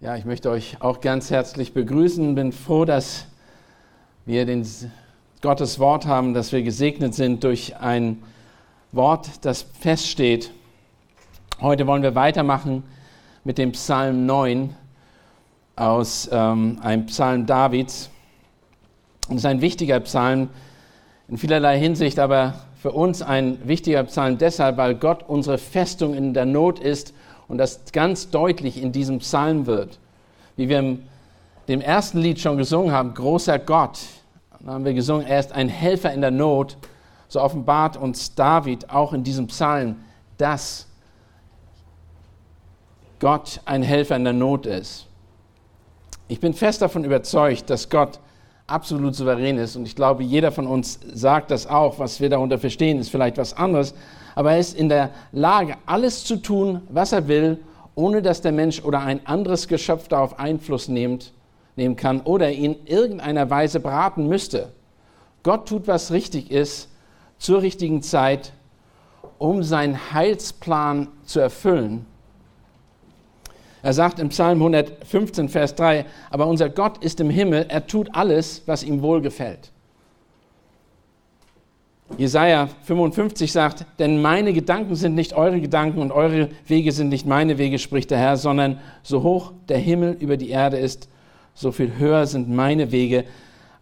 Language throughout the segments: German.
Ja, ich möchte euch auch ganz herzlich begrüßen. Bin froh, dass wir den Gottes Wort haben, dass wir gesegnet sind durch ein Wort, das feststeht. Heute wollen wir weitermachen mit dem Psalm 9 aus ähm, einem Psalm Davids. Es ist ein wichtiger Psalm in vielerlei Hinsicht, aber für uns ein wichtiger Psalm deshalb, weil Gott unsere Festung in der Not ist und das ganz deutlich in diesem Psalm wird. Wie wir im dem ersten Lied schon gesungen haben, großer Gott, da haben wir gesungen, er ist ein Helfer in der Not, so offenbart uns David auch in diesem Psalm, dass Gott ein Helfer in der Not ist. Ich bin fest davon überzeugt, dass Gott absolut souverän ist und ich glaube, jeder von uns sagt das auch. Was wir darunter verstehen, ist vielleicht was anderes aber er ist in der Lage, alles zu tun, was er will, ohne dass der Mensch oder ein anderes Geschöpf darauf Einfluss nimmt, nehmen kann oder ihn in irgendeiner Weise beraten müsste. Gott tut, was richtig ist, zur richtigen Zeit, um seinen Heilsplan zu erfüllen. Er sagt im Psalm 115, Vers 3, aber unser Gott ist im Himmel, er tut alles, was ihm wohlgefällt. Jesaja 55 sagt, denn meine Gedanken sind nicht eure Gedanken und eure Wege sind nicht meine Wege, spricht der Herr, sondern so hoch der Himmel über die Erde ist, so viel höher sind meine Wege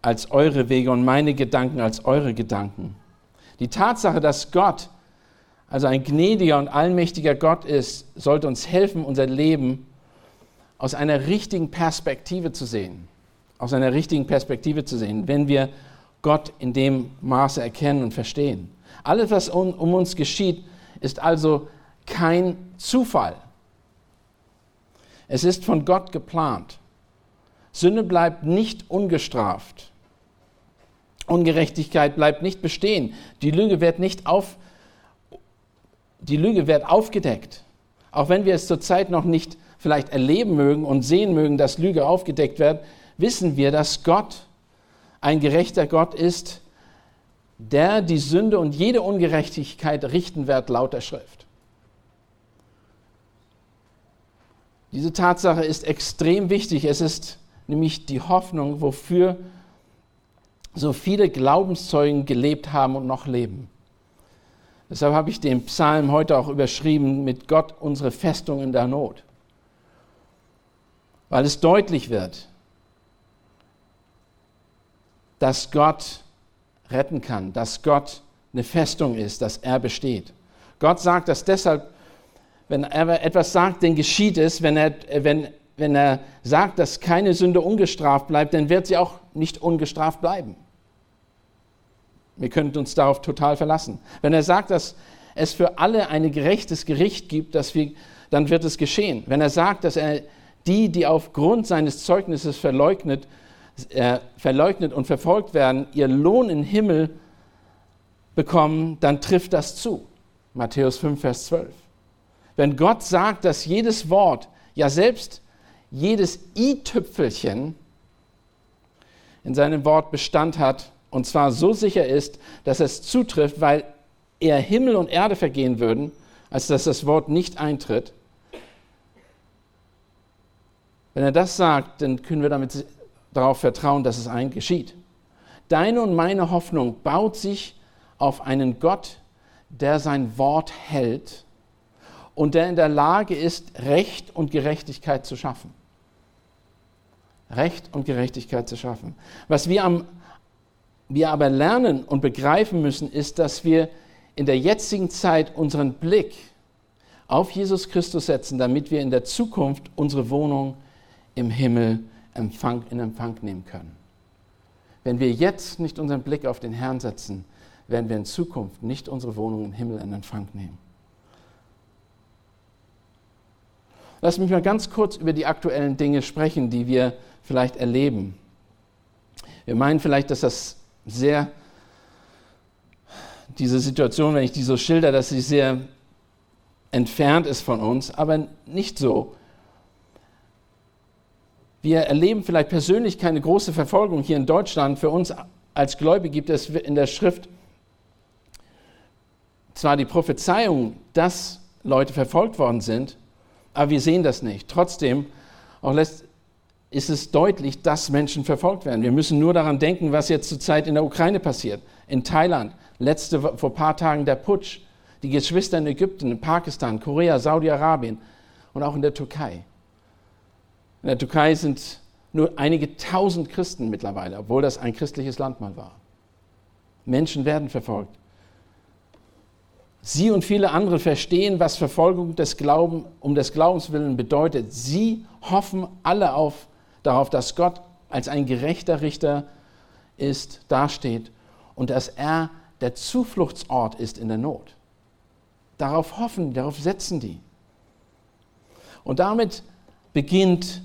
als eure Wege und meine Gedanken als eure Gedanken. Die Tatsache, dass Gott also ein gnädiger und allmächtiger Gott ist, sollte uns helfen, unser Leben aus einer richtigen Perspektive zu sehen. Aus einer richtigen Perspektive zu sehen. Wenn wir Gott in dem Maße erkennen und verstehen. Alles, was um, um uns geschieht, ist also kein Zufall. Es ist von Gott geplant. Sünde bleibt nicht ungestraft. Ungerechtigkeit bleibt nicht bestehen. Die Lüge wird nicht auf, die Lüge wird aufgedeckt. Auch wenn wir es zurzeit noch nicht vielleicht erleben mögen und sehen mögen, dass Lüge aufgedeckt wird, wissen wir, dass Gott ein gerechter Gott ist, der die Sünde und jede Ungerechtigkeit richten wird laut der Schrift. Diese Tatsache ist extrem wichtig. Es ist nämlich die Hoffnung, wofür so viele Glaubenszeugen gelebt haben und noch leben. Deshalb habe ich den Psalm heute auch überschrieben mit Gott unsere Festung in der Not. Weil es deutlich wird, dass Gott retten kann, dass Gott eine Festung ist, dass er besteht. Gott sagt das deshalb, wenn er etwas sagt, dann geschieht es. Wenn er, wenn, wenn er sagt, dass keine Sünde ungestraft bleibt, dann wird sie auch nicht ungestraft bleiben. Wir können uns darauf total verlassen. Wenn er sagt, dass es für alle ein gerechtes Gericht gibt, dass wir, dann wird es geschehen. Wenn er sagt, dass er die, die aufgrund seines Zeugnisses verleugnet, äh, verleugnet und verfolgt werden, ihr Lohn im Himmel bekommen, dann trifft das zu. Matthäus 5, Vers 12. Wenn Gott sagt, dass jedes Wort, ja selbst jedes i-Tüpfelchen in seinem Wort Bestand hat, und zwar so sicher ist, dass es zutrifft, weil eher Himmel und Erde vergehen würden, als dass das Wort nicht eintritt. Wenn er das sagt, dann können wir damit darauf vertrauen, dass es ein geschieht. Deine und meine Hoffnung baut sich auf einen Gott, der sein Wort hält und der in der Lage ist, Recht und Gerechtigkeit zu schaffen. Recht und Gerechtigkeit zu schaffen. Was wir, am, wir aber lernen und begreifen müssen, ist, dass wir in der jetzigen Zeit unseren Blick auf Jesus Christus setzen, damit wir in der Zukunft unsere Wohnung im Himmel Empfang, in Empfang nehmen können. Wenn wir jetzt nicht unseren Blick auf den Herrn setzen, werden wir in Zukunft nicht unsere Wohnung im Himmel in Empfang nehmen. Lass mich mal ganz kurz über die aktuellen Dinge sprechen, die wir vielleicht erleben. Wir meinen vielleicht, dass das sehr, diese Situation, wenn ich die so schilder, dass sie sehr entfernt ist von uns, aber nicht so. Wir erleben vielleicht persönlich keine große Verfolgung hier in Deutschland. Für uns als Gläubige gibt es in der Schrift zwar die Prophezeiung, dass Leute verfolgt worden sind, aber wir sehen das nicht. Trotzdem auch lässt, ist es deutlich, dass Menschen verfolgt werden. Wir müssen nur daran denken, was jetzt zurzeit in der Ukraine passiert, in Thailand, letzte, vor ein paar Tagen der Putsch, die Geschwister in Ägypten, in Pakistan, Korea, Saudi-Arabien und auch in der Türkei. In der Türkei sind nur einige tausend Christen mittlerweile, obwohl das ein christliches Land mal war. Menschen werden verfolgt. Sie und viele andere verstehen, was Verfolgung des Glauben, um des Glaubens willen bedeutet. Sie hoffen alle auf, darauf, dass Gott als ein gerechter Richter ist, dasteht und dass er der Zufluchtsort ist in der Not. Darauf hoffen, darauf setzen die. Und damit beginnt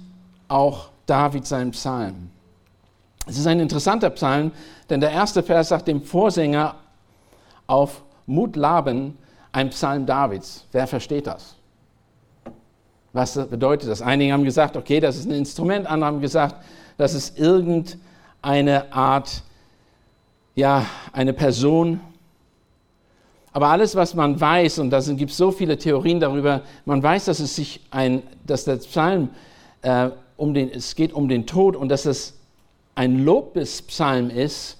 auch David seinen Psalm. Es ist ein interessanter Psalm, denn der erste Vers sagt dem Vorsänger auf Mut laben, ein Psalm Davids. Wer versteht das? Was bedeutet das? Einige haben gesagt, okay, das ist ein Instrument, andere haben gesagt, das ist irgendeine Art, ja, eine Person. Aber alles, was man weiß, und da gibt es so viele Theorien darüber, man weiß, dass es sich ein, dass der Psalm äh, um den, es geht um den Tod und dass es ein Lobespsalm ist,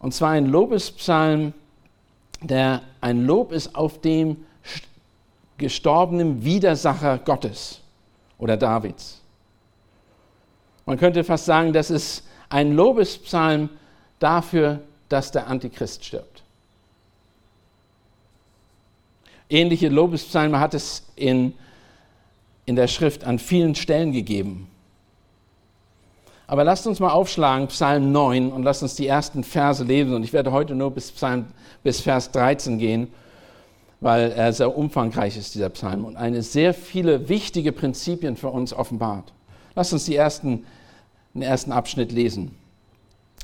und zwar ein Lobespsalm, der ein Lob ist auf dem gestorbenen Widersacher Gottes oder Davids. Man könnte fast sagen, das ist ein Lobespsalm dafür, dass der Antichrist stirbt. Ähnliche Lobespsalme hat es in, in der Schrift an vielen Stellen gegeben. Aber lasst uns mal aufschlagen, Psalm 9, und lasst uns die ersten Verse lesen. Und ich werde heute nur bis, Psalm, bis Vers 13 gehen, weil er sehr umfangreich ist, dieser Psalm, und eine sehr viele wichtige Prinzipien für uns offenbart. Lasst uns die ersten, den ersten Abschnitt lesen.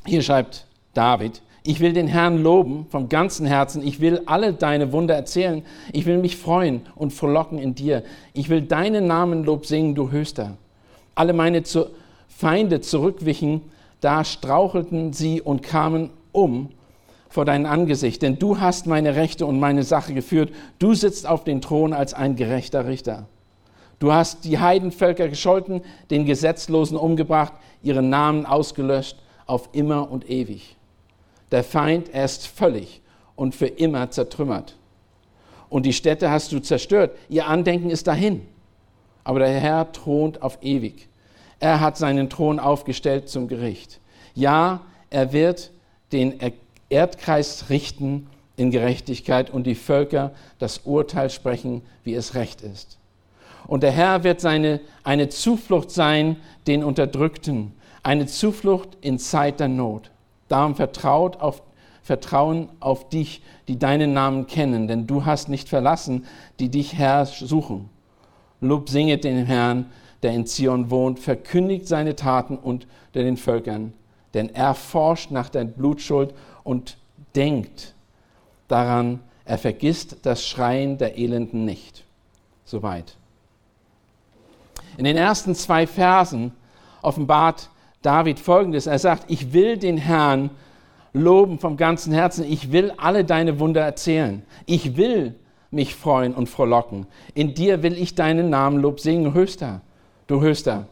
Hier schreibt David, ich will den Herrn loben vom ganzen Herzen. Ich will alle deine Wunder erzählen. Ich will mich freuen und frohlocken in dir. Ich will deinen Namen Lob singen, du Höchster. Alle meine Feinde zurückwichen, da strauchelten sie und kamen um vor dein Angesicht. Denn du hast meine Rechte und meine Sache geführt. Du sitzt auf dem Thron als ein gerechter Richter. Du hast die Heidenvölker gescholten, den Gesetzlosen umgebracht, ihren Namen ausgelöscht auf immer und ewig. Der Feind, er ist völlig und für immer zertrümmert. Und die Städte hast du zerstört. Ihr Andenken ist dahin. Aber der Herr thront auf ewig. Er hat seinen Thron aufgestellt zum Gericht. Ja, er wird den Erdkreis richten in Gerechtigkeit und die Völker das Urteil sprechen, wie es recht ist. Und der Herr wird seine, eine Zuflucht sein den Unterdrückten, eine Zuflucht in Zeit der Not. Darum vertraut auf, Vertrauen auf dich, die deinen Namen kennen, denn du hast nicht verlassen, die dich Herr suchen. Lob singet den Herrn, der in Zion wohnt, verkündigt seine Taten unter den Völkern, denn er forscht nach der Blutschuld und denkt daran, er vergisst das Schreien der Elenden nicht. Soweit. In den ersten zwei Versen offenbart David folgendes. Er sagt, ich will den Herrn loben vom ganzen Herzen. Ich will alle deine Wunder erzählen. Ich will mich freuen und frohlocken. In dir will ich deinen Namen Lob singen, Höchster, du Höchster.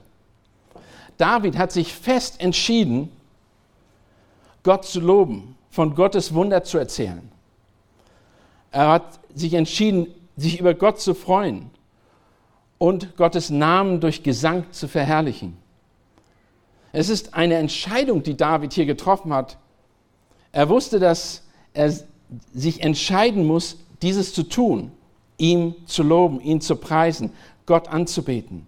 David hat sich fest entschieden, Gott zu loben, von Gottes Wunder zu erzählen. Er hat sich entschieden, sich über Gott zu freuen und Gottes Namen durch Gesang zu verherrlichen. Es ist eine Entscheidung, die David hier getroffen hat. Er wusste, dass er sich entscheiden muss, dieses zu tun, ihm zu loben, ihn zu preisen, Gott anzubeten.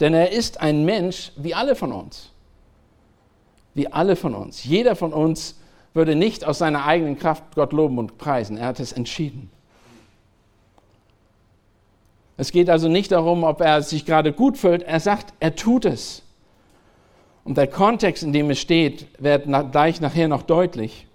Denn er ist ein Mensch wie alle von uns. Wie alle von uns. Jeder von uns würde nicht aus seiner eigenen Kraft Gott loben und preisen. Er hat es entschieden. Es geht also nicht darum, ob er sich gerade gut fühlt. Er sagt, er tut es. Und der Kontext, in dem es steht, wird gleich nachher noch deutlich,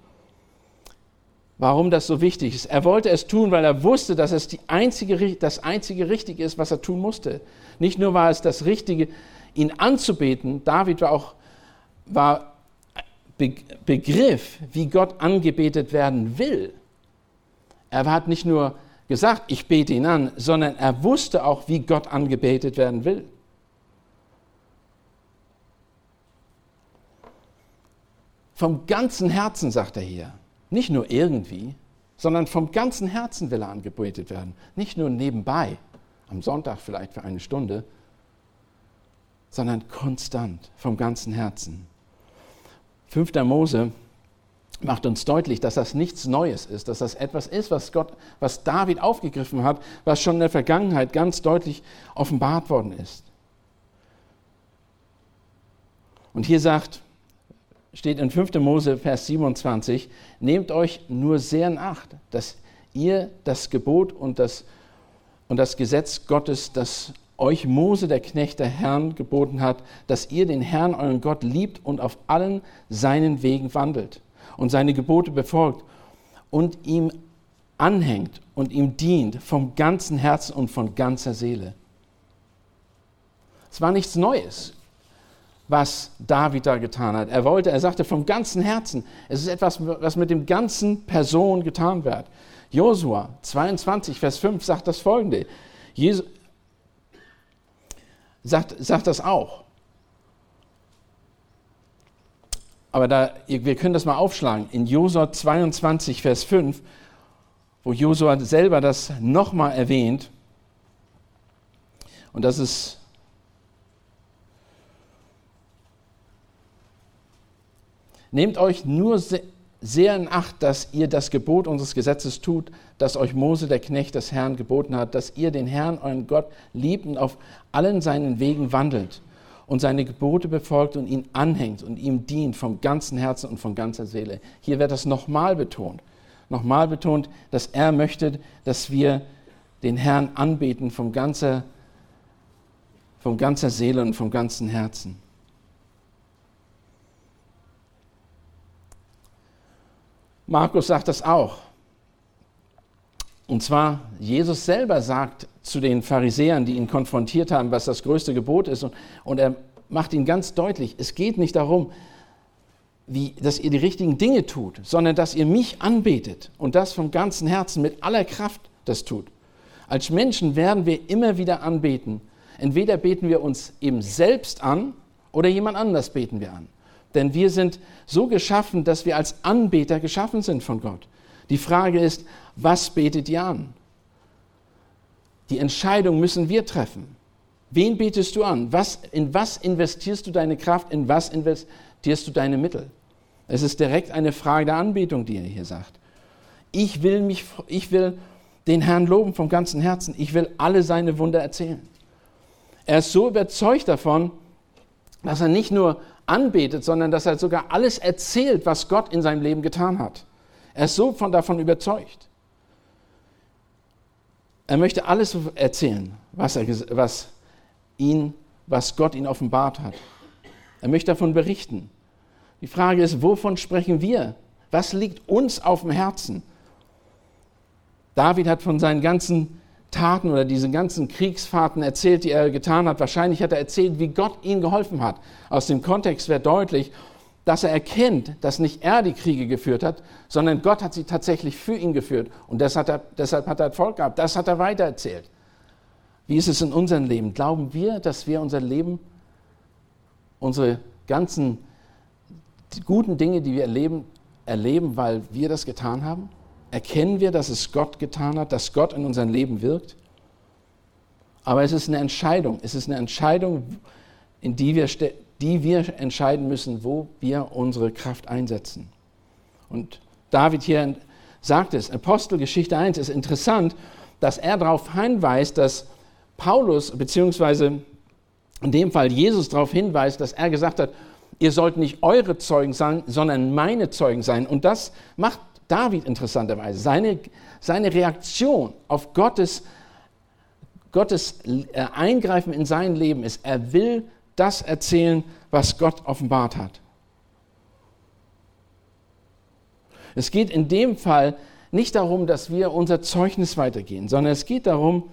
warum das so wichtig ist. Er wollte es tun, weil er wusste, dass es die einzige, das einzige Richtige ist, was er tun musste. Nicht nur war es das Richtige, ihn anzubeten, David war auch war Begriff, wie Gott angebetet werden will. Er hat nicht nur gesagt, ich bete ihn an, sondern er wusste auch, wie Gott angebetet werden will. Vom ganzen Herzen, sagt er hier. Nicht nur irgendwie, sondern vom ganzen Herzen will er angebetet werden. Nicht nur nebenbei, am Sonntag vielleicht für eine Stunde, sondern konstant, vom ganzen Herzen. 5. Mose macht uns deutlich, dass das nichts Neues ist, dass das etwas ist, was Gott, was David aufgegriffen hat, was schon in der Vergangenheit ganz deutlich offenbart worden ist. Und hier sagt, steht in 5. Mose, Vers 27, nehmt euch nur sehr in Acht, dass ihr das Gebot und das, und das Gesetz Gottes, das euch Mose, der Knecht der Herrn, geboten hat, dass ihr den Herrn, euren Gott, liebt und auf allen seinen Wegen wandelt und seine Gebote befolgt und ihm anhängt und ihm dient vom ganzen Herzen und von ganzer Seele. Es war nichts Neues was David da getan hat. Er wollte, er sagte vom ganzen Herzen, es ist etwas, was mit dem ganzen Person getan wird. Josua 22, Vers 5 sagt das folgende. Jesus sagt, sagt das auch. Aber da, wir können das mal aufschlagen. In Josua 22, Vers 5, wo Josua selber das nochmal erwähnt, und das ist Nehmt euch nur sehr in Acht, dass ihr das Gebot unseres Gesetzes tut, das euch Mose, der Knecht des Herrn, geboten hat, dass ihr den Herrn, euren Gott, liebt und auf allen seinen Wegen wandelt und seine Gebote befolgt und ihn anhängt und ihm dient vom ganzen Herzen und von ganzer Seele. Hier wird das nochmal betont. Nochmal betont, dass er möchte, dass wir den Herrn anbeten vom ganzer, von ganzer Seele und vom ganzen Herzen. Markus sagt das auch. Und zwar, Jesus selber sagt zu den Pharisäern, die ihn konfrontiert haben, was das größte Gebot ist. Und, und er macht ihnen ganz deutlich, es geht nicht darum, wie, dass ihr die richtigen Dinge tut, sondern dass ihr mich anbetet und das vom ganzen Herzen mit aller Kraft das tut. Als Menschen werden wir immer wieder anbeten. Entweder beten wir uns eben selbst an oder jemand anders beten wir an. Denn wir sind so geschaffen, dass wir als Anbeter geschaffen sind von Gott. Die Frage ist, was betet ihr an? Die Entscheidung müssen wir treffen. Wen betest du an? Was, in was investierst du deine Kraft? In was investierst du deine Mittel? Es ist direkt eine Frage der Anbetung, die er hier sagt. Ich will, mich, ich will den Herrn loben vom ganzen Herzen. Ich will alle seine Wunder erzählen. Er ist so überzeugt davon, dass er nicht nur anbetet, sondern dass er sogar alles erzählt, was Gott in seinem Leben getan hat. Er ist so von, davon überzeugt. Er möchte alles erzählen, was, er, was, ihn, was Gott ihn offenbart hat. Er möchte davon berichten. Die Frage ist, wovon sprechen wir? Was liegt uns auf dem Herzen? David hat von seinen ganzen Taten oder diese ganzen Kriegsfahrten erzählt, die er getan hat. Wahrscheinlich hat er erzählt, wie Gott ihm geholfen hat. Aus dem Kontext wird deutlich, dass er erkennt, dass nicht er die Kriege geführt hat, sondern Gott hat sie tatsächlich für ihn geführt. Und hat er, deshalb hat er Erfolg gehabt. Das hat er weitererzählt. Wie ist es in unserem Leben? Glauben wir, dass wir unser Leben, unsere ganzen guten Dinge, die wir erleben, erleben, weil wir das getan haben? Erkennen wir, dass es Gott getan hat, dass Gott in unserem Leben wirkt? Aber es ist eine Entscheidung. Es ist eine Entscheidung, in die wir, die wir entscheiden müssen, wo wir unsere Kraft einsetzen. Und David hier sagt es, Apostelgeschichte 1 ist interessant, dass er darauf hinweist, dass Paulus, beziehungsweise in dem Fall Jesus darauf hinweist, dass er gesagt hat, ihr sollt nicht eure Zeugen sein, sondern meine Zeugen sein. Und das macht David interessanterweise, seine, seine Reaktion auf Gottes, Gottes äh, Eingreifen in sein Leben ist, er will das erzählen, was Gott offenbart hat. Es geht in dem Fall nicht darum, dass wir unser Zeugnis weitergehen, sondern es geht darum,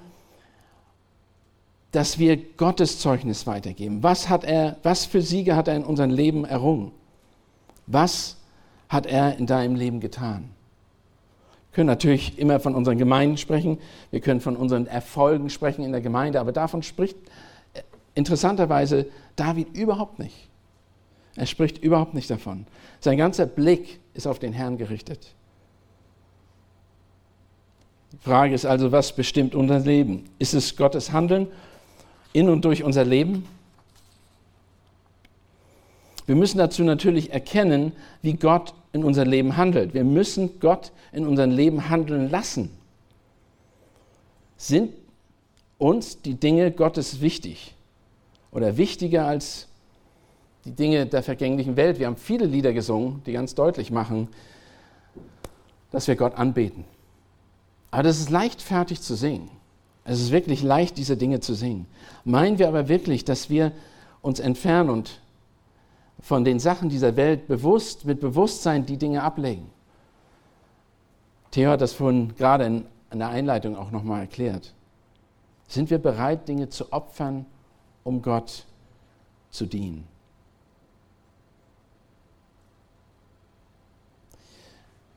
dass wir Gottes Zeugnis weitergeben. Was, hat er, was für Siege hat er in unserem Leben errungen? Was hat er in deinem Leben getan? Wir können natürlich immer von unseren Gemeinden sprechen, wir können von unseren Erfolgen sprechen in der Gemeinde, aber davon spricht äh, interessanterweise David überhaupt nicht. Er spricht überhaupt nicht davon. Sein ganzer Blick ist auf den Herrn gerichtet. Die Frage ist also, was bestimmt unser Leben? Ist es Gottes Handeln in und durch unser Leben? Wir müssen dazu natürlich erkennen, wie Gott in unser Leben handelt. Wir müssen Gott in unserem Leben handeln lassen. Sind uns die Dinge Gottes wichtig oder wichtiger als die Dinge der vergänglichen Welt? Wir haben viele Lieder gesungen, die ganz deutlich machen, dass wir Gott anbeten. Aber das ist leichtfertig zu singen. Es ist wirklich leicht, diese Dinge zu singen. Meinen wir aber wirklich, dass wir uns entfernen und von den Sachen dieser Welt bewusst, mit Bewusstsein die Dinge ablegen? Theo hat das vorhin gerade in, der Einleitung auch nochmal erklärt. Sind wir bereit, Dinge zu opfern, um Gott zu dienen?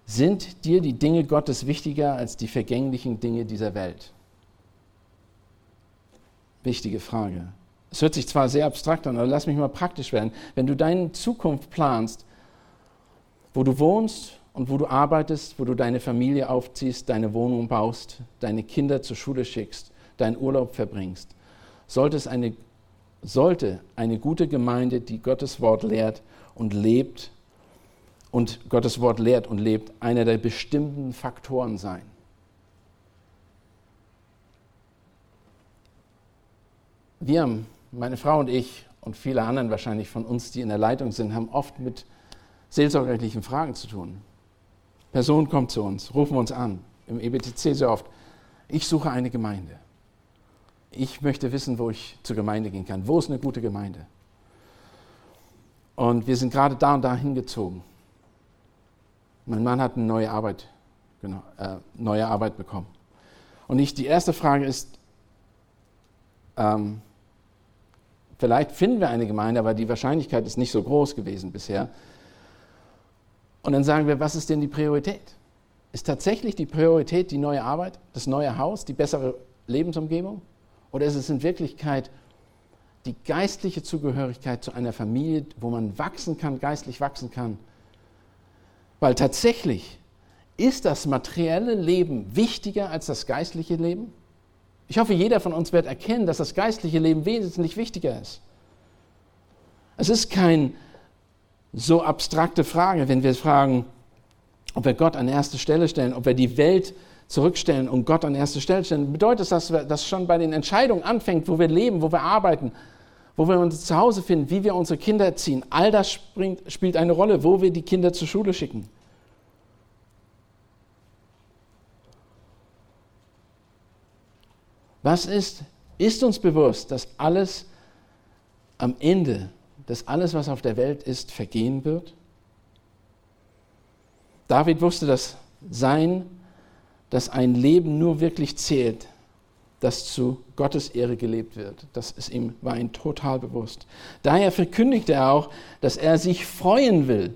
Sind dir die Dinge Gottes wichtiger als die vergänglichen Dinge dieser Welt? Wichtige Frage. Es hört sich zwar sehr abstrakt an, aber lass mich mal praktisch werden. Wenn du deine Zukunft planst, wo du wohnst und wo du arbeitest, wo du deine Familie aufziehst, deine Wohnung baust, deine Kinder zur Schule schickst, deinen Urlaub verbringst, sollte, es eine, sollte eine gute Gemeinde, die Gottes Wort lehrt und lebt, und Gottes Wort lehrt und lebt, einer der bestimmten Faktoren sein. Wir, meine Frau und ich und viele anderen wahrscheinlich von uns, die in der Leitung sind, haben oft mit seelsorgerlichen Fragen zu tun. Person kommt zu uns, rufen uns an, im EBTC sehr oft. Ich suche eine Gemeinde. Ich möchte wissen, wo ich zur Gemeinde gehen kann. Wo ist eine gute Gemeinde? Und wir sind gerade da und da hingezogen. Mein Mann hat eine neue Arbeit, genau, äh, neue Arbeit bekommen. Und ich, die erste Frage ist, ähm, vielleicht finden wir eine Gemeinde, aber die Wahrscheinlichkeit ist nicht so groß gewesen bisher. Und dann sagen wir, was ist denn die Priorität? Ist tatsächlich die Priorität die neue Arbeit, das neue Haus, die bessere Lebensumgebung? Oder ist es in Wirklichkeit die geistliche Zugehörigkeit zu einer Familie, wo man wachsen kann, geistlich wachsen kann? Weil tatsächlich ist das materielle Leben wichtiger als das geistliche Leben? Ich hoffe, jeder von uns wird erkennen, dass das geistliche Leben wesentlich wichtiger ist. Es ist keine so abstrakte Frage, wenn wir fragen, ob wir Gott an erste Stelle stellen, ob wir die Welt zurückstellen und Gott an erste Stelle stellen. Bedeutet das, dass das schon bei den Entscheidungen anfängt, wo wir leben, wo wir arbeiten, wo wir uns zu Hause finden, wie wir unsere Kinder erziehen. All das springt, spielt eine Rolle, wo wir die Kinder zur Schule schicken. Was ist, ist uns bewusst, dass alles am Ende, dass alles, was auf der Welt ist, vergehen wird? David wusste, dass sein, dass ein Leben nur wirklich zählt, das zu Gottes Ehre gelebt wird. Das ist ihm, war ihm total bewusst. Daher verkündigte er auch, dass er sich freuen will.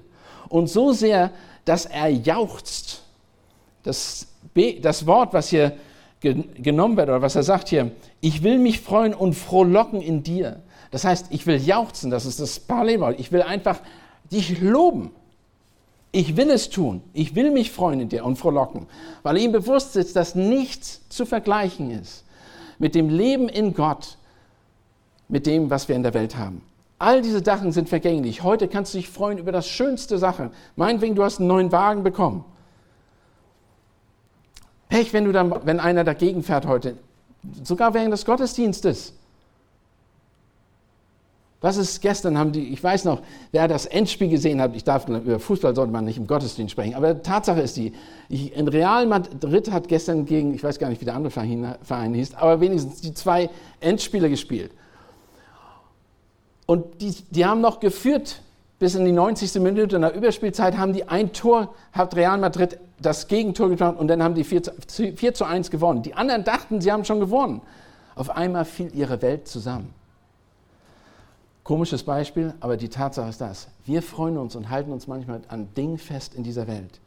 Und so sehr, dass er jauchzt. Das, das Wort, was hier genommen wird, oder was er sagt hier, ich will mich freuen und frohlocken in dir. Das heißt, ich will jauchzen, das ist das Parlewort. Ich will einfach dich loben. Ich will es tun. Ich will mich freuen in dir und frohlocken, weil ihm bewusst ist, dass nichts zu vergleichen ist mit dem Leben in Gott, mit dem, was wir in der Welt haben. All diese Sachen sind vergänglich. Heute kannst du dich freuen über das schönste Sache. Meinetwegen, du hast einen neuen Wagen bekommen. Pech, wenn, du dann, wenn einer dagegen fährt heute. Sogar während des Gottesdienstes. Was ist gestern, haben die, ich weiß noch, wer das Endspiel gesehen hat, ich darf, über Fußball sollte man nicht im Gottesdienst sprechen, aber Tatsache ist die, ich, in Real Madrid hat gestern gegen, ich weiß gar nicht, wie der andere Verein, Verein hieß, aber wenigstens die zwei Endspiele gespielt. Und die, die haben noch geführt bis in die 90. Minute in der Überspielzeit haben die ein Tor, hat Real Madrid das Gegentor gebracht und dann haben die 4 zu, 4 zu 1 gewonnen. Die anderen dachten, sie haben schon gewonnen. Auf einmal fiel ihre Welt zusammen. Komisches Beispiel, aber die Tatsache ist das. Wir freuen uns und halten uns manchmal an Dingen fest in dieser Welt,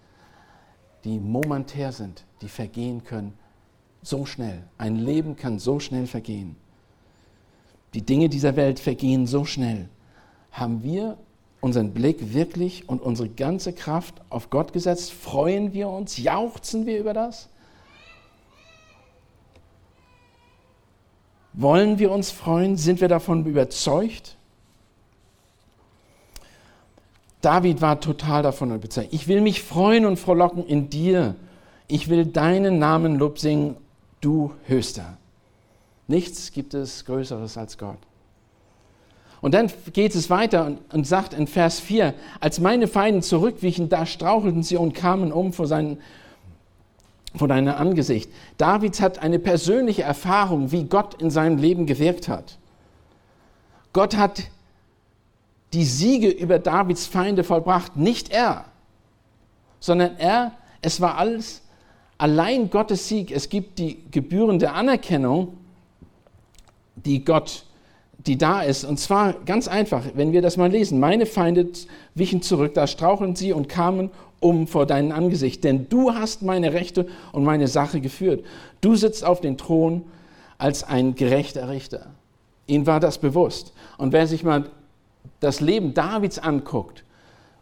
die momentär sind, die vergehen können so schnell. Ein Leben kann so schnell vergehen. Die Dinge dieser Welt vergehen so schnell. Haben wir unseren Blick wirklich und unsere ganze Kraft auf Gott gesetzt? Freuen wir uns? Jauchzen wir über das? Wollen wir uns freuen? Sind wir davon überzeugt? David war total davon überzeugt. Ich will mich freuen und frohlocken in dir. Ich will deinen Namen Lob singen, du Höchster. Nichts gibt es Größeres als Gott. Und dann geht es weiter und, und, sagt in Vers 4, als meine Feinde zurückwichen, da strauchelten sie und kamen um vor, seinen, vor deinem Angesicht. David hat eine persönliche Erfahrung, wie Gott in seinem Leben gewirkt hat. Gott hat die Siege über Davids Feinde vollbracht, nicht er, sondern er, es war alles allein Gottes Sieg. Es gibt die gebührende Anerkennung, die Gott, die da ist. Und zwar ganz einfach, wenn wir das mal lesen. Meine Feinde wichen zurück, da straucheln sie und kamen um vor deinem Angesicht. Denn du hast meine Rechte und meine Sache geführt. Du sitzt auf dem Thron als ein gerechter Richter. Ihnen war das bewusst. Und wer sich mal das Leben Davids anguckt,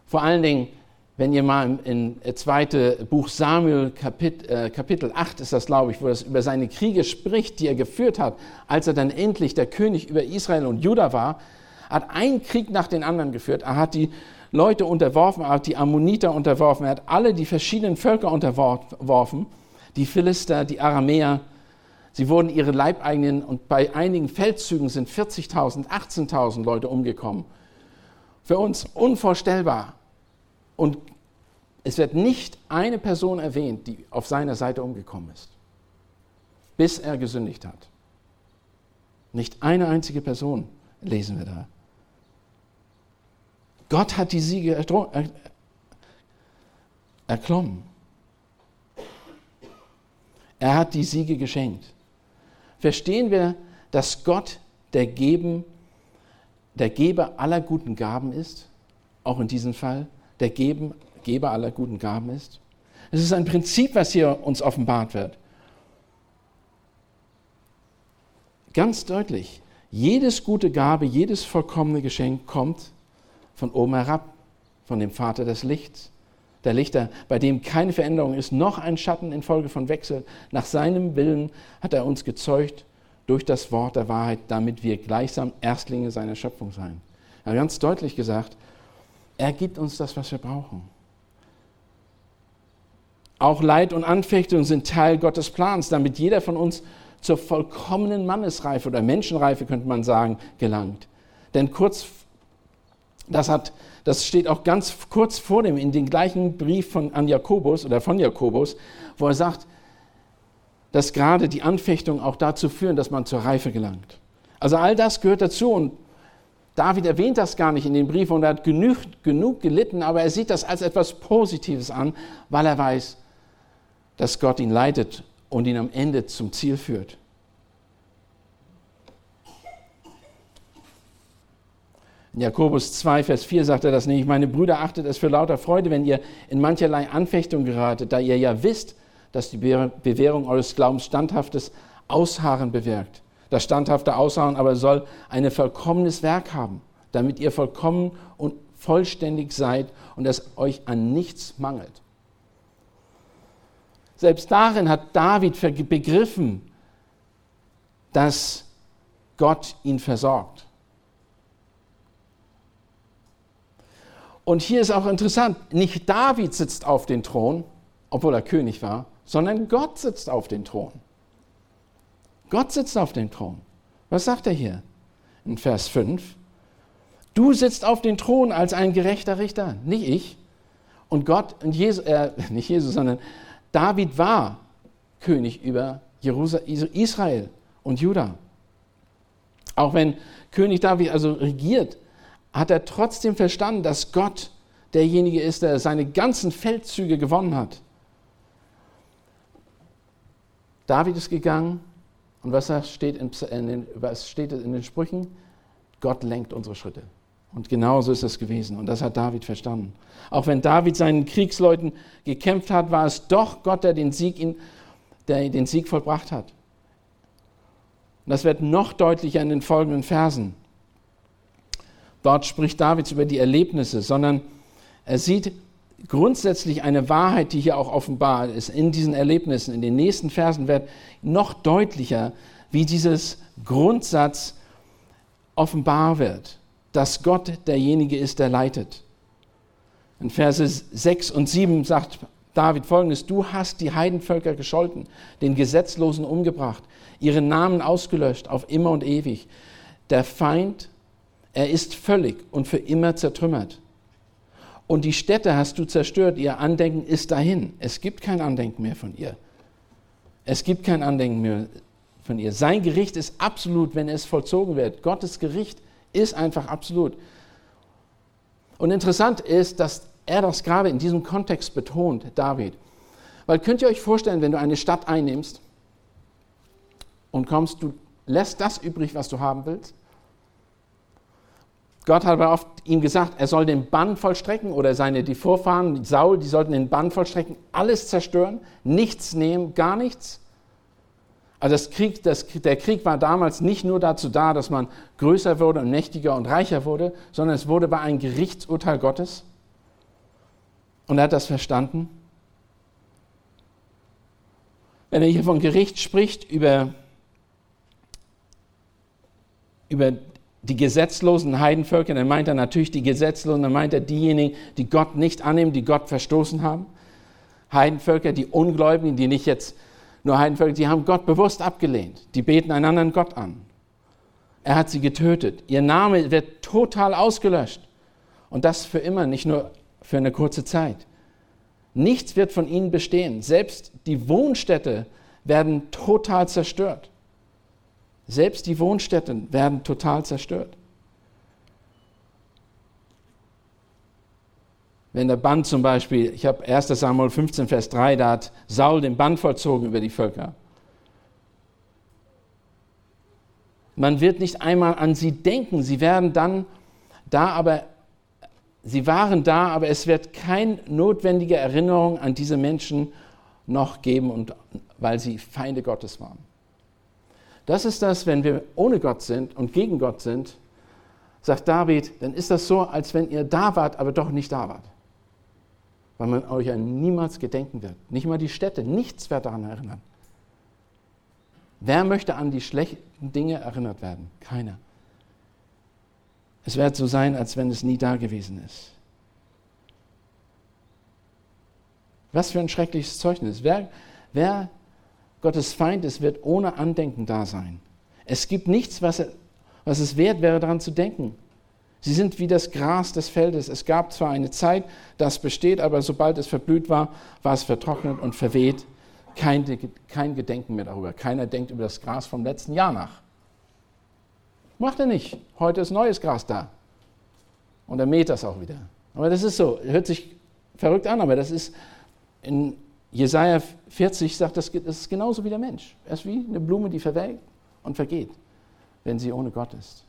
vor allen Dingen, wenn ihr mal in zweite Buch Samuel Kapit, äh, Kapitel 8 ist das, glaube ich, wo das über seine Kriege spricht, die er geführt hat, als er dann endlich der König über Israel und Juda war, hat einen Krieg nach den anderen geführt. Er hat die Leute unterworfen, er hat die Ammoniter unterworfen, er hat alle die verschiedenen Völker unterworfen, die Philister, die Aramäer. Sie wurden ihre Leibeigenen und bei einigen Feldzügen sind 40.000, 18.000 Leute umgekommen für uns unvorstellbar. Und es wird nicht eine Person erwähnt, die auf seiner Seite umgekommen ist, bis er gesündigt hat. Nicht eine einzige Person lesen wir da. Gott hat die Siege erklommen. Er hat die Siege geschenkt. Verstehen wir, dass Gott der Geben der Geber aller guten Gaben ist, auch in diesem Fall, der Geber aller guten Gaben ist. Es ist ein Prinzip, was hier uns offenbart wird. Ganz deutlich, jedes gute Gabe, jedes vollkommene Geschenk kommt von oben herab, von dem Vater des Lichts. Der Lichter, bei dem keine Veränderung ist, noch ein Schatten infolge von Wechsel. Nach seinem Willen hat er uns gezeugt durch das Wort der Wahrheit, damit wir gleichsam Erstlinge seiner Schöpfung sein. Er hat ganz deutlich gesagt, er gibt uns das, was wir brauchen. Auch Leid und Anfechtung sind Teil Gottes Plans, damit jeder von uns zur vollkommenen Mannesreife oder Menschenreife, könnte man sagen, gelangt. Denn kurz, das, hat, das steht auch ganz kurz vor dem, in dem gleichen Brief von, an Jakobus oder von Jakobus, wo er sagt, dass gerade die Anfechtungen auch dazu führen, dass man zur Reife gelangt. Also all das gehört dazu und David erwähnt das gar nicht in dem Brief und er hat genug, genug gelitten, aber er sieht das als etwas Positives an, weil er weiß, dass Gott ihn leitet und ihn am Ende zum Ziel führt. In Jakobus 2, Vers 4 sagt er das nicht. Meine Brüder, achtet es für lauter Freude, wenn ihr in mancherlei Anfechtung geratet, da ihr ja wisst, dass die Bewährung eures Glaubens standhaftes Ausharren bewirkt. Das standhafte Ausharren aber soll ein vollkommenes Werk haben, damit ihr vollkommen und vollständig seid und es euch an nichts mangelt. Selbst darin hat David begriffen, dass Gott ihn versorgt. Und hier ist auch interessant, nicht David sitzt auf dem Thron, obwohl er König war, sondern Gott sitzt auf dem Thron. Gott sitzt auf dem Thron. Was sagt er hier in Vers 5? Du sitzt auf dem Thron als ein gerechter Richter, nicht ich. Und Gott, und Jesus, äh, nicht Jesus, sondern David war König über Israel und Juda. Auch wenn König David also regiert, hat er trotzdem verstanden, dass Gott derjenige ist, der seine ganzen Feldzüge gewonnen hat. David ist gegangen und was steht in, den, was steht in den Sprüchen? Gott lenkt unsere Schritte. Und genau so ist es gewesen. Und das hat David verstanden. Auch wenn David seinen Kriegsleuten gekämpft hat, war es doch Gott, der den Sieg, in, der den Sieg vollbracht hat. Und das wird noch deutlicher in den folgenden Versen. dort spricht David über die Erlebnisse, sondern er sieht grundsätzlich eine Wahrheit, die hier auch offenbar ist in diesen Erlebnissen. In den nächsten Versen wird noch deutlicher, wie dieses Grundsatz offenbar wird, dass Gott derjenige ist, der leitet. In Verse 6 und 7 sagt David folgendes, du hast die Heidenvölker gescholten, den Gesetzlosen umgebracht, ihren Namen ausgelöscht auf immer und ewig. Der Feind, er ist völlig und für immer zertrümmert. Und die Städte hast du zerstört, ihr Andenken ist dahin. Es gibt kein Andenken mehr von ihr. Es gibt kein Andenken mehr von ihr. Sein Gericht ist absolut, wenn es vollzogen wird. Gottes Gericht ist einfach absolut. Und interessant ist, dass er das gerade in diesem Kontext betont, David. Weil könnt ihr euch vorstellen, wenn du eine Stadt einnimmst und kommst, du lässt das übrig, was du haben willst. Gott hat aber oft ihm gesagt, er soll den Bann vollstrecken oder seine, die Vorfahren, Saul, die sollten den Bann vollstrecken, alles zerstören, nichts nehmen, gar nichts. Also das Krieg, das, der Krieg war damals nicht nur dazu da, dass man größer wurde und mächtiger und reicher wurde, sondern es wurde bei einem Gerichtsurteil Gottes. Und er hat das verstanden. Wenn er hier von Gericht spricht über, über die gesetzlosen Heidenvölker, dann meint er natürlich die Gesetzlosen, dann meint er diejenigen, die Gott nicht annehmen, die Gott verstoßen haben. Heidenvölker, die Ungläubigen, die nicht jetzt nur Heidenvölker, die haben Gott bewusst abgelehnt. Die beten einen anderen Gott an. Er hat sie getötet. Ihr Name wird total ausgelöscht. Und das für immer, nicht nur für eine kurze Zeit. Nichts wird von ihnen bestehen. Selbst die Wohnstätte werden total zerstört. Selbst die Wohnstätten werden total zerstört. Wenn der Band zum Beispiel, ich habe 1 Samuel 15, Vers 3, da hat Saul den Band vollzogen über die Völker. Man wird nicht einmal an sie denken. Sie werden dann da, aber sie waren da, aber es wird keine notwendige Erinnerung an diese Menschen noch geben, und, weil sie Feinde Gottes waren. Das ist das, wenn wir ohne Gott sind und gegen Gott sind, sagt David, dann ist das so, als wenn ihr da wart, aber doch nicht da wart. Weil man euch an niemals gedenken wird. Nicht mal die Städte, nichts wird daran erinnern. Wer möchte an die schlechten Dinge erinnert werden? Keiner. Es wird so sein, als wenn es nie da gewesen ist. Was für ein schreckliches Zeugnis. Wer, wer Gottes Feind ist, wird ohne Andenken da sein. Es gibt nichts, was, was es wert wäre, daran zu denken. Sie sind wie das Gras des Feldes. Es gab zwar eine Zeit, das besteht, aber sobald es verblüht war, war es vertrocknet und verweht. Kein, kein Gedenken mehr darüber. Keiner denkt über das Gras vom letzten Jahr nach. Macht er nicht. Heute ist neues Gras da. Und er mäht das auch wieder. Aber das ist so. Hört sich verrückt an, aber das ist in Jesaja 40 sagt, das ist genauso wie der Mensch. Er ist wie eine Blume, die verwelkt und vergeht, wenn sie ohne Gott ist.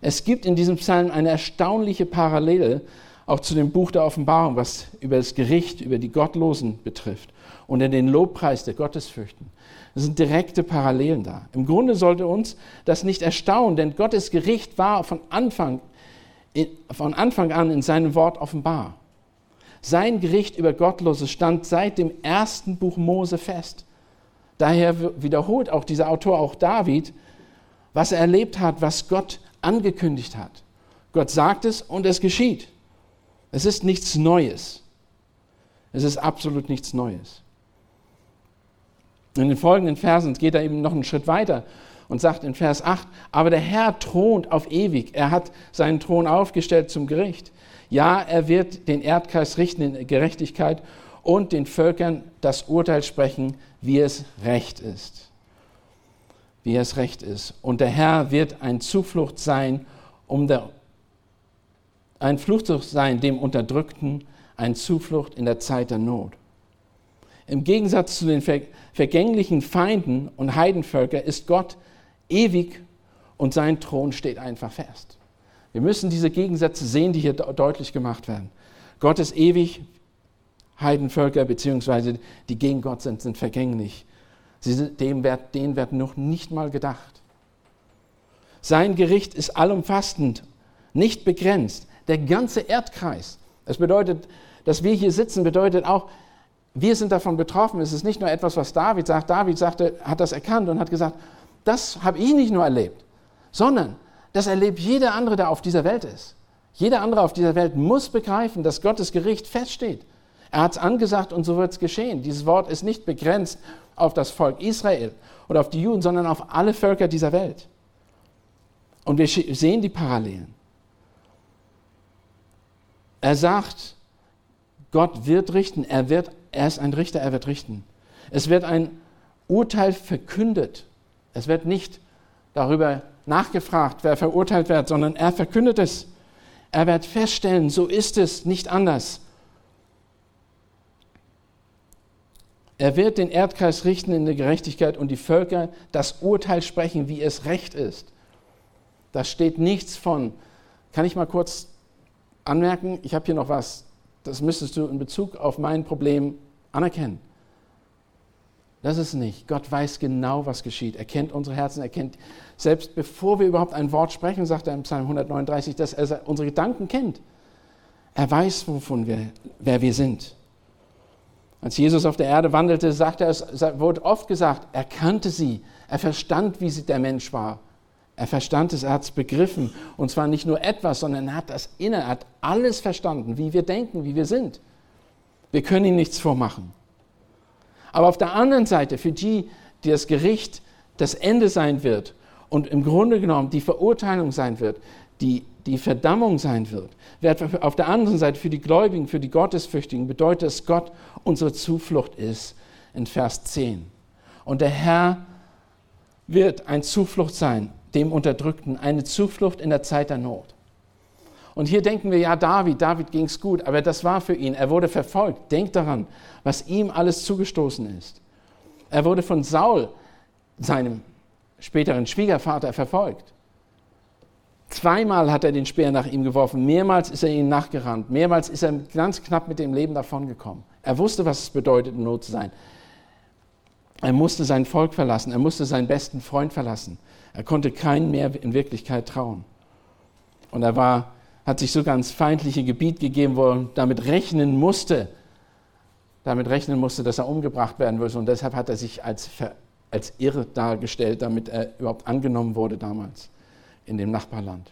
Es gibt in diesem Psalm eine erstaunliche Parallele auch zu dem Buch der Offenbarung, was über das Gericht, über die Gottlosen betrifft und in den Lobpreis der Gottesfürchten. Es sind direkte Parallelen da. Im Grunde sollte uns das nicht erstaunen, denn Gottes Gericht war von Anfang, von Anfang an in seinem Wort offenbar. Sein Gericht über Gottlose stand seit dem ersten Buch Mose fest. Daher wiederholt auch dieser Autor, auch David, was er erlebt hat, was Gott angekündigt hat. Gott sagt es und es geschieht. Es ist nichts Neues. Es ist absolut nichts Neues. In den folgenden Versen geht er eben noch einen Schritt weiter und sagt in Vers 8, aber der Herr thront auf ewig. Er hat seinen Thron aufgestellt zum Gericht. Ja, er wird den Erdkreis richten in Gerechtigkeit und den Völkern das Urteil sprechen, wie es recht ist. Wie es recht ist. Und der Herr wird ein Zuflucht sein, um der, ein Fluchtzucht sein dem Unterdrückten, ein Zuflucht in der Zeit der Not. Im Gegensatz zu den vergänglichen Feinden und Heidenvölkern ist Gott ewig und sein Thron steht einfach fest. Wir müssen diese Gegensätze sehen, die hier deutlich gemacht werden. Gott ist ewig, Heidenvölker bzw. die gegen Gott sind, sind vergänglich. Sie sind, dem wird, denen wird noch nicht mal gedacht. Sein Gericht ist allumfassend, nicht begrenzt. Der ganze Erdkreis. Das bedeutet, dass wir hier sitzen, bedeutet auch, wir sind davon betroffen. Es ist nicht nur etwas, was David sagt. David sagte, hat das erkannt und hat gesagt, das habe ich nicht nur erlebt, sondern das erlebt jeder andere, der auf dieser Welt ist. Jeder andere auf dieser Welt muss begreifen, dass Gottes Gericht feststeht. Er hat es angesagt und so wird es geschehen. Dieses Wort ist nicht begrenzt auf das Volk Israel oder auf die Juden, sondern auf alle Völker dieser Welt. Und wir sehen die Parallelen. Er sagt, Gott wird richten, er, wird, er ist ein Richter, er wird richten. Es wird ein Urteil verkündet. Es wird nicht darüber nachgefragt, wer verurteilt wird, sondern er verkündet es. Er wird feststellen, so ist es, nicht anders. Er wird den Erdkreis richten in der Gerechtigkeit und die Völker das Urteil sprechen, wie es recht ist. Da steht nichts von, kann ich mal kurz anmerken, ich habe hier noch was, das müsstest du in Bezug auf mein Problem anerkennen. Das ist nicht. Gott weiß genau, was geschieht. Er kennt unsere Herzen, er kennt, selbst bevor wir überhaupt ein Wort sprechen, sagt er im Psalm 139, dass er unsere Gedanken kennt. Er weiß, wovon wir, wer wir sind. Als Jesus auf der Erde wandelte, sagte er, es wurde oft gesagt, er kannte sie, er verstand, wie sie der Mensch war. Er verstand es, er hat es begriffen. Und zwar nicht nur etwas, sondern er hat das inne, er hat alles verstanden, wie wir denken, wie wir sind. Wir können ihm nichts vormachen. Aber auf der anderen Seite, für die, die das Gericht das Ende sein wird und im Grunde genommen die Verurteilung sein wird, die, die Verdammung sein wird, wird auf der anderen Seite für die Gläubigen, für die Gottesfürchtigen bedeutet, dass Gott unsere Zuflucht ist, in Vers 10. Und der Herr wird ein Zuflucht sein dem Unterdrückten, eine Zuflucht in der Zeit der Not. Und hier denken wir, ja, David, David ging es gut, aber das war für ihn. Er wurde verfolgt. Denkt daran, was ihm alles zugestoßen ist. Er wurde von Saul, seinem späteren Schwiegervater, verfolgt. Zweimal hat er den Speer nach ihm geworfen, mehrmals ist er ihm nachgerannt, mehrmals ist er ganz knapp mit dem Leben davongekommen. Er wusste, was es bedeutet, in Not zu sein. Er musste sein Volk verlassen, er musste seinen besten Freund verlassen. Er konnte keinen mehr in Wirklichkeit trauen. Und er war, hat sich sogar ins feindliche Gebiet gegeben, wo er damit rechnen musste, damit rechnen musste, dass er umgebracht werden würde. Und deshalb hat er sich als, als irre dargestellt, damit er überhaupt angenommen wurde damals in dem Nachbarland.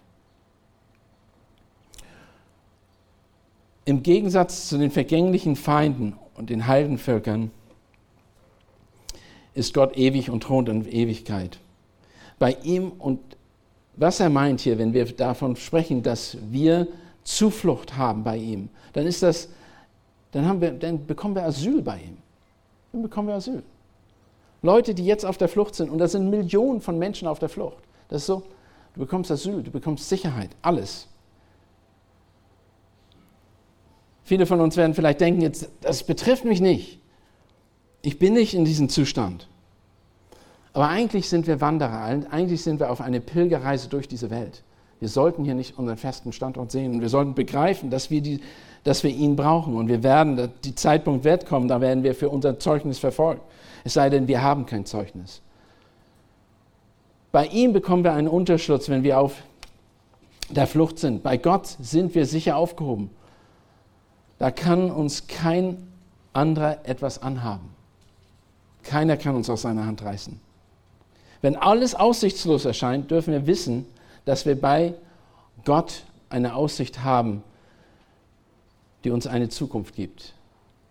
Im Gegensatz zu den vergänglichen Feinden und den Heidenvölkern ist Gott ewig und thront in Ewigkeit bei ihm und was er meint hier, wenn wir davon sprechen, dass wir Zuflucht haben bei ihm, dann ist das, dann, haben wir, dann bekommen wir Asyl bei ihm. Dann bekommen wir Asyl. Leute, die jetzt auf der Flucht sind, und das sind Millionen von Menschen auf der Flucht. Das ist so, du bekommst Asyl, du bekommst Sicherheit, alles. Viele von uns werden vielleicht denken, jetzt, das betrifft mich nicht. Ich bin nicht in diesem Zustand. Aber eigentlich sind wir Wanderer, eigentlich sind wir auf eine Pilgerreise durch diese Welt. Wir sollten hier nicht unseren festen Standort sehen. Wir sollten begreifen, dass wir, die, dass wir ihn brauchen. Und wir werden, die Zeitpunkt wird kommen, da werden wir für unser Zeugnis verfolgt. Es sei denn, wir haben kein Zeugnis. Bei ihm bekommen wir einen Unterschlutz, wenn wir auf der Flucht sind. Bei Gott sind wir sicher aufgehoben. Da kann uns kein anderer etwas anhaben. Keiner kann uns aus seiner Hand reißen. Wenn alles aussichtslos erscheint, dürfen wir wissen, dass wir bei Gott eine Aussicht haben, die uns eine Zukunft gibt.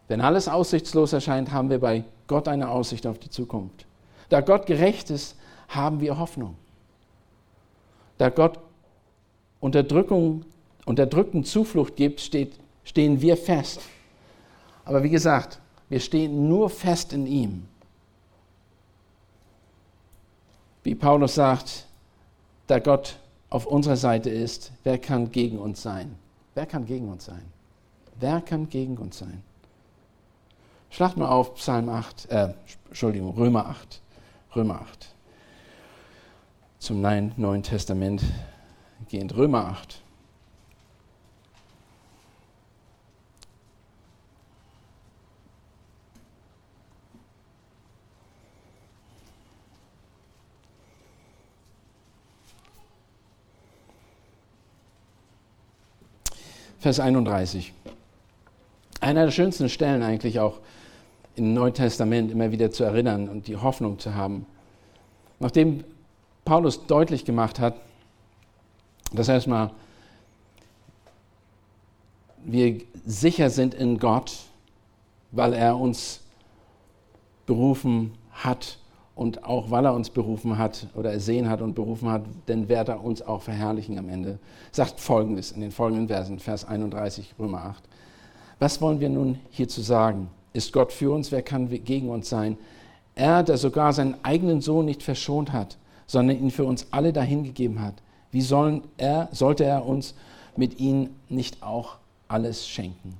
Wenn alles aussichtslos erscheint, haben wir bei Gott eine Aussicht auf die Zukunft. Da Gott gerecht ist, haben wir Hoffnung. Da Gott Unterdrückung, Unterdrückten Zuflucht gibt, steht, stehen wir fest. Aber wie gesagt, wir stehen nur fest in ihm. Wie Paulus sagt, da Gott auf unserer Seite ist, wer kann gegen uns sein? Wer kann gegen uns sein? Wer kann gegen uns sein? Schlacht mal auf Psalm 8, äh, Entschuldigung, Römer 8. Römer 8. Zum Neuen Testament gehend. Römer 8. Vers 31. Einer der schönsten Stellen eigentlich auch im Neuen Testament immer wieder zu erinnern und die Hoffnung zu haben. Nachdem Paulus deutlich gemacht hat, dass erstmal wir sicher sind in Gott, weil er uns berufen hat und auch weil er uns berufen hat oder ersehen hat und berufen hat, dann wird er uns auch verherrlichen am Ende. Sagt folgendes in den folgenden Versen, Vers 31, Römer 8. Was wollen wir nun hierzu sagen? Ist Gott für uns? Wer kann gegen uns sein? Er, der sogar seinen eigenen Sohn nicht verschont hat, sondern ihn für uns alle dahingegeben hat. Wie sollen er, sollte er uns mit ihm nicht auch alles schenken?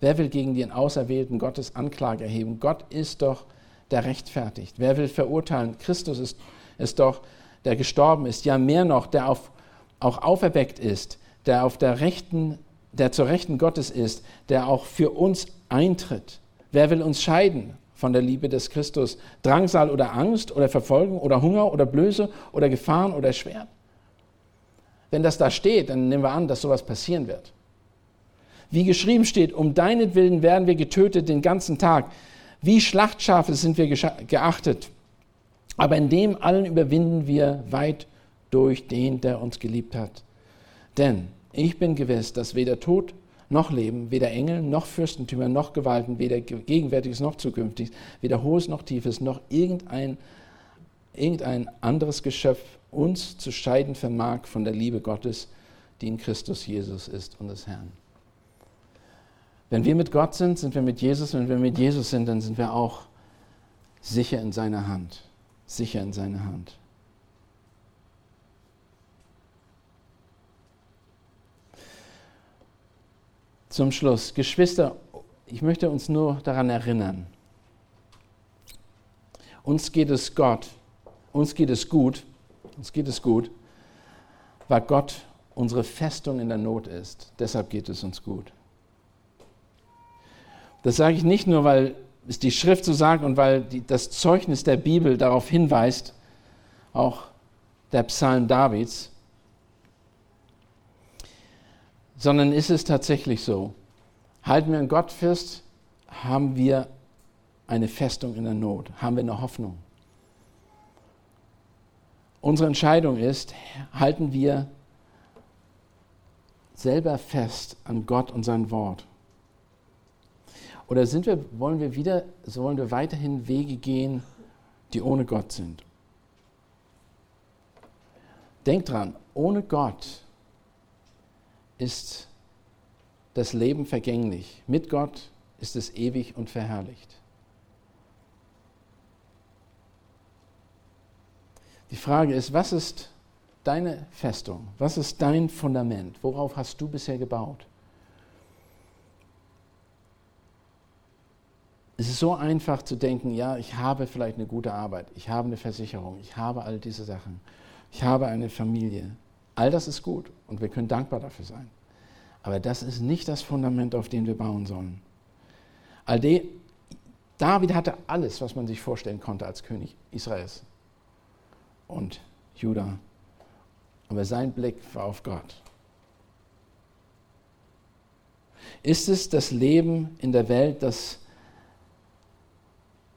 Wer will gegen den Auserwählten Gottes Anklage erheben? Gott ist doch der rechtfertigt. Wer will verurteilen? Christus ist, ist doch, der gestorben ist, ja mehr noch, der auf, auch auferweckt ist, der auf der rechten, der zur Rechten Gottes ist, der auch für uns eintritt. Wer will uns scheiden von der Liebe des Christus? Drangsal oder Angst oder Verfolgung oder Hunger oder Blöße oder Gefahren oder Schwert? Wenn das da steht, dann nehmen wir an, dass sowas passieren wird. Wie geschrieben steht, um deinetwillen werden wir getötet den ganzen Tag. Wie Schlachtschafe sind wir geachtet. Aber in dem allen überwinden wir weit durch den, der uns geliebt hat. Denn ich bin gewiss, dass weder Tod noch Leben, weder Engel noch Fürstentümer noch Gewalten, weder Gegenwärtiges noch Zukünftiges, weder Hohes noch Tiefes, noch irgendein, irgendein anderes Geschöpf uns zu scheiden vermag von der Liebe Gottes, die in Christus Jesus ist und des Herrn. Wenn wir mit Gott sind, sind wir mit Jesus. Wenn wir mit Jesus sind, dann sind wir auch sicher in seiner Hand. Sicher in seiner Hand. Zum Schluss, Geschwister, ich möchte uns nur daran erinnern, uns geht es Gott, uns geht es gut, uns geht es gut, weil Gott unsere Festung in der Not ist. Deshalb geht es uns gut. Das sage ich nicht nur, weil es die Schrift so sagt und weil die, das Zeugnis der Bibel darauf hinweist, auch der Psalm Davids, sondern ist es tatsächlich so. Halten wir an Gott fest, haben wir eine Festung in der Not, haben wir eine Hoffnung. Unsere Entscheidung ist, halten wir selber fest an Gott und sein Wort. Oder sind wir, wollen wir wieder, sollen wir weiterhin Wege gehen, die ohne Gott sind? Denkt dran, ohne Gott ist das Leben vergänglich. Mit Gott ist es ewig und verherrlicht. Die Frage ist, was ist deine Festung? Was ist dein Fundament? Worauf hast du bisher gebaut? Es ist so einfach zu denken, ja, ich habe vielleicht eine gute Arbeit, ich habe eine Versicherung, ich habe all diese Sachen, ich habe eine Familie. All das ist gut und wir können dankbar dafür sein. Aber das ist nicht das Fundament, auf dem wir bauen sollen. All de, David hatte alles, was man sich vorstellen konnte als König Israels und Juda. Aber sein Blick war auf Gott. Ist es das Leben in der Welt, das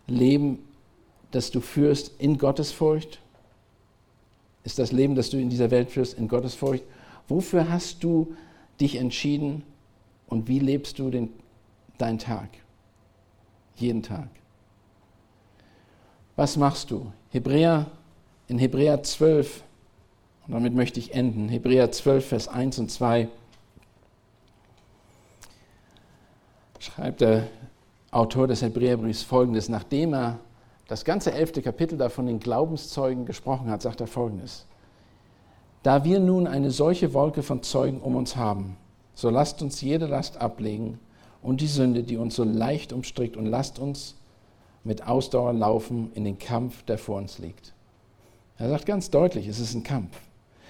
Leben, das du führst in Gottesfurcht? Ist das Leben, das du in dieser Welt führst, in Gottesfurcht? Wofür hast du dich entschieden und wie lebst du den, deinen Tag? Jeden Tag. Was machst du? Hebräer, in Hebräer 12, und damit möchte ich enden, Hebräer 12, Vers 1 und 2, schreibt der Autor des Hebräerbriefs folgendes. Nachdem er das ganze elfte Kapitel da von den Glaubenszeugen gesprochen hat, sagt er folgendes. Da wir nun eine solche Wolke von Zeugen um uns haben, so lasst uns jede Last ablegen und die Sünde, die uns so leicht umstrickt, und lasst uns mit Ausdauer laufen in den Kampf, der vor uns liegt. Er sagt ganz deutlich, es ist ein Kampf,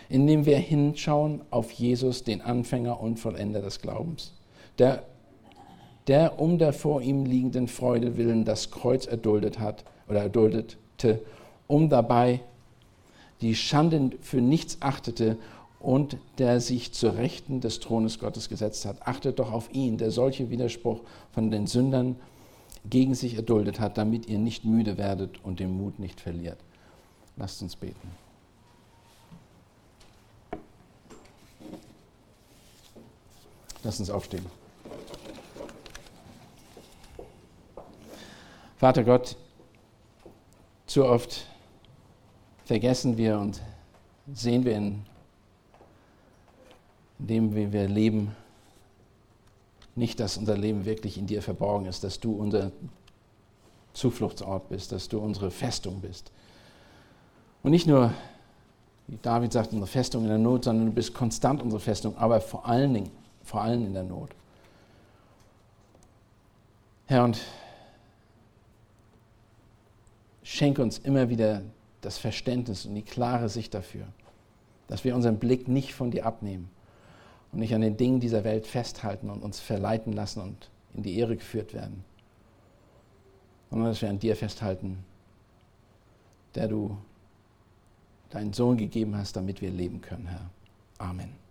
in dem wir hinschauen auf Jesus, den Anfänger und Vollender des Glaubens, der der um der vor ihm liegenden Freude willen das Kreuz erduldet hat oder erduldete, um dabei die Schande für nichts achtete und der sich zur Rechten des Thrones Gottes gesetzt hat. Achtet doch auf ihn, der solche Widerspruch von den Sündern gegen sich erduldet hat, damit ihr nicht müde werdet und den Mut nicht verliert. Lasst uns beten. Lasst uns aufstehen. Vater Gott, zu oft vergessen wir und sehen wir in dem, wie wir leben, nicht, dass unser Leben wirklich in dir verborgen ist, dass du unser Zufluchtsort bist, dass du unsere Festung bist. Und nicht nur, wie David sagt, unsere Festung in der Not, sondern du bist konstant unsere Festung, aber vor allen Dingen, vor allem in der Not. Herr, und schenke uns immer wieder das Verständnis und die klare Sicht dafür, dass wir unseren Blick nicht von dir abnehmen und nicht an den Dingen dieser Welt festhalten und uns verleiten lassen und in die Ehre geführt werden, sondern dass wir an dir festhalten, der du deinen Sohn gegeben hast, damit wir leben können, Herr. Amen.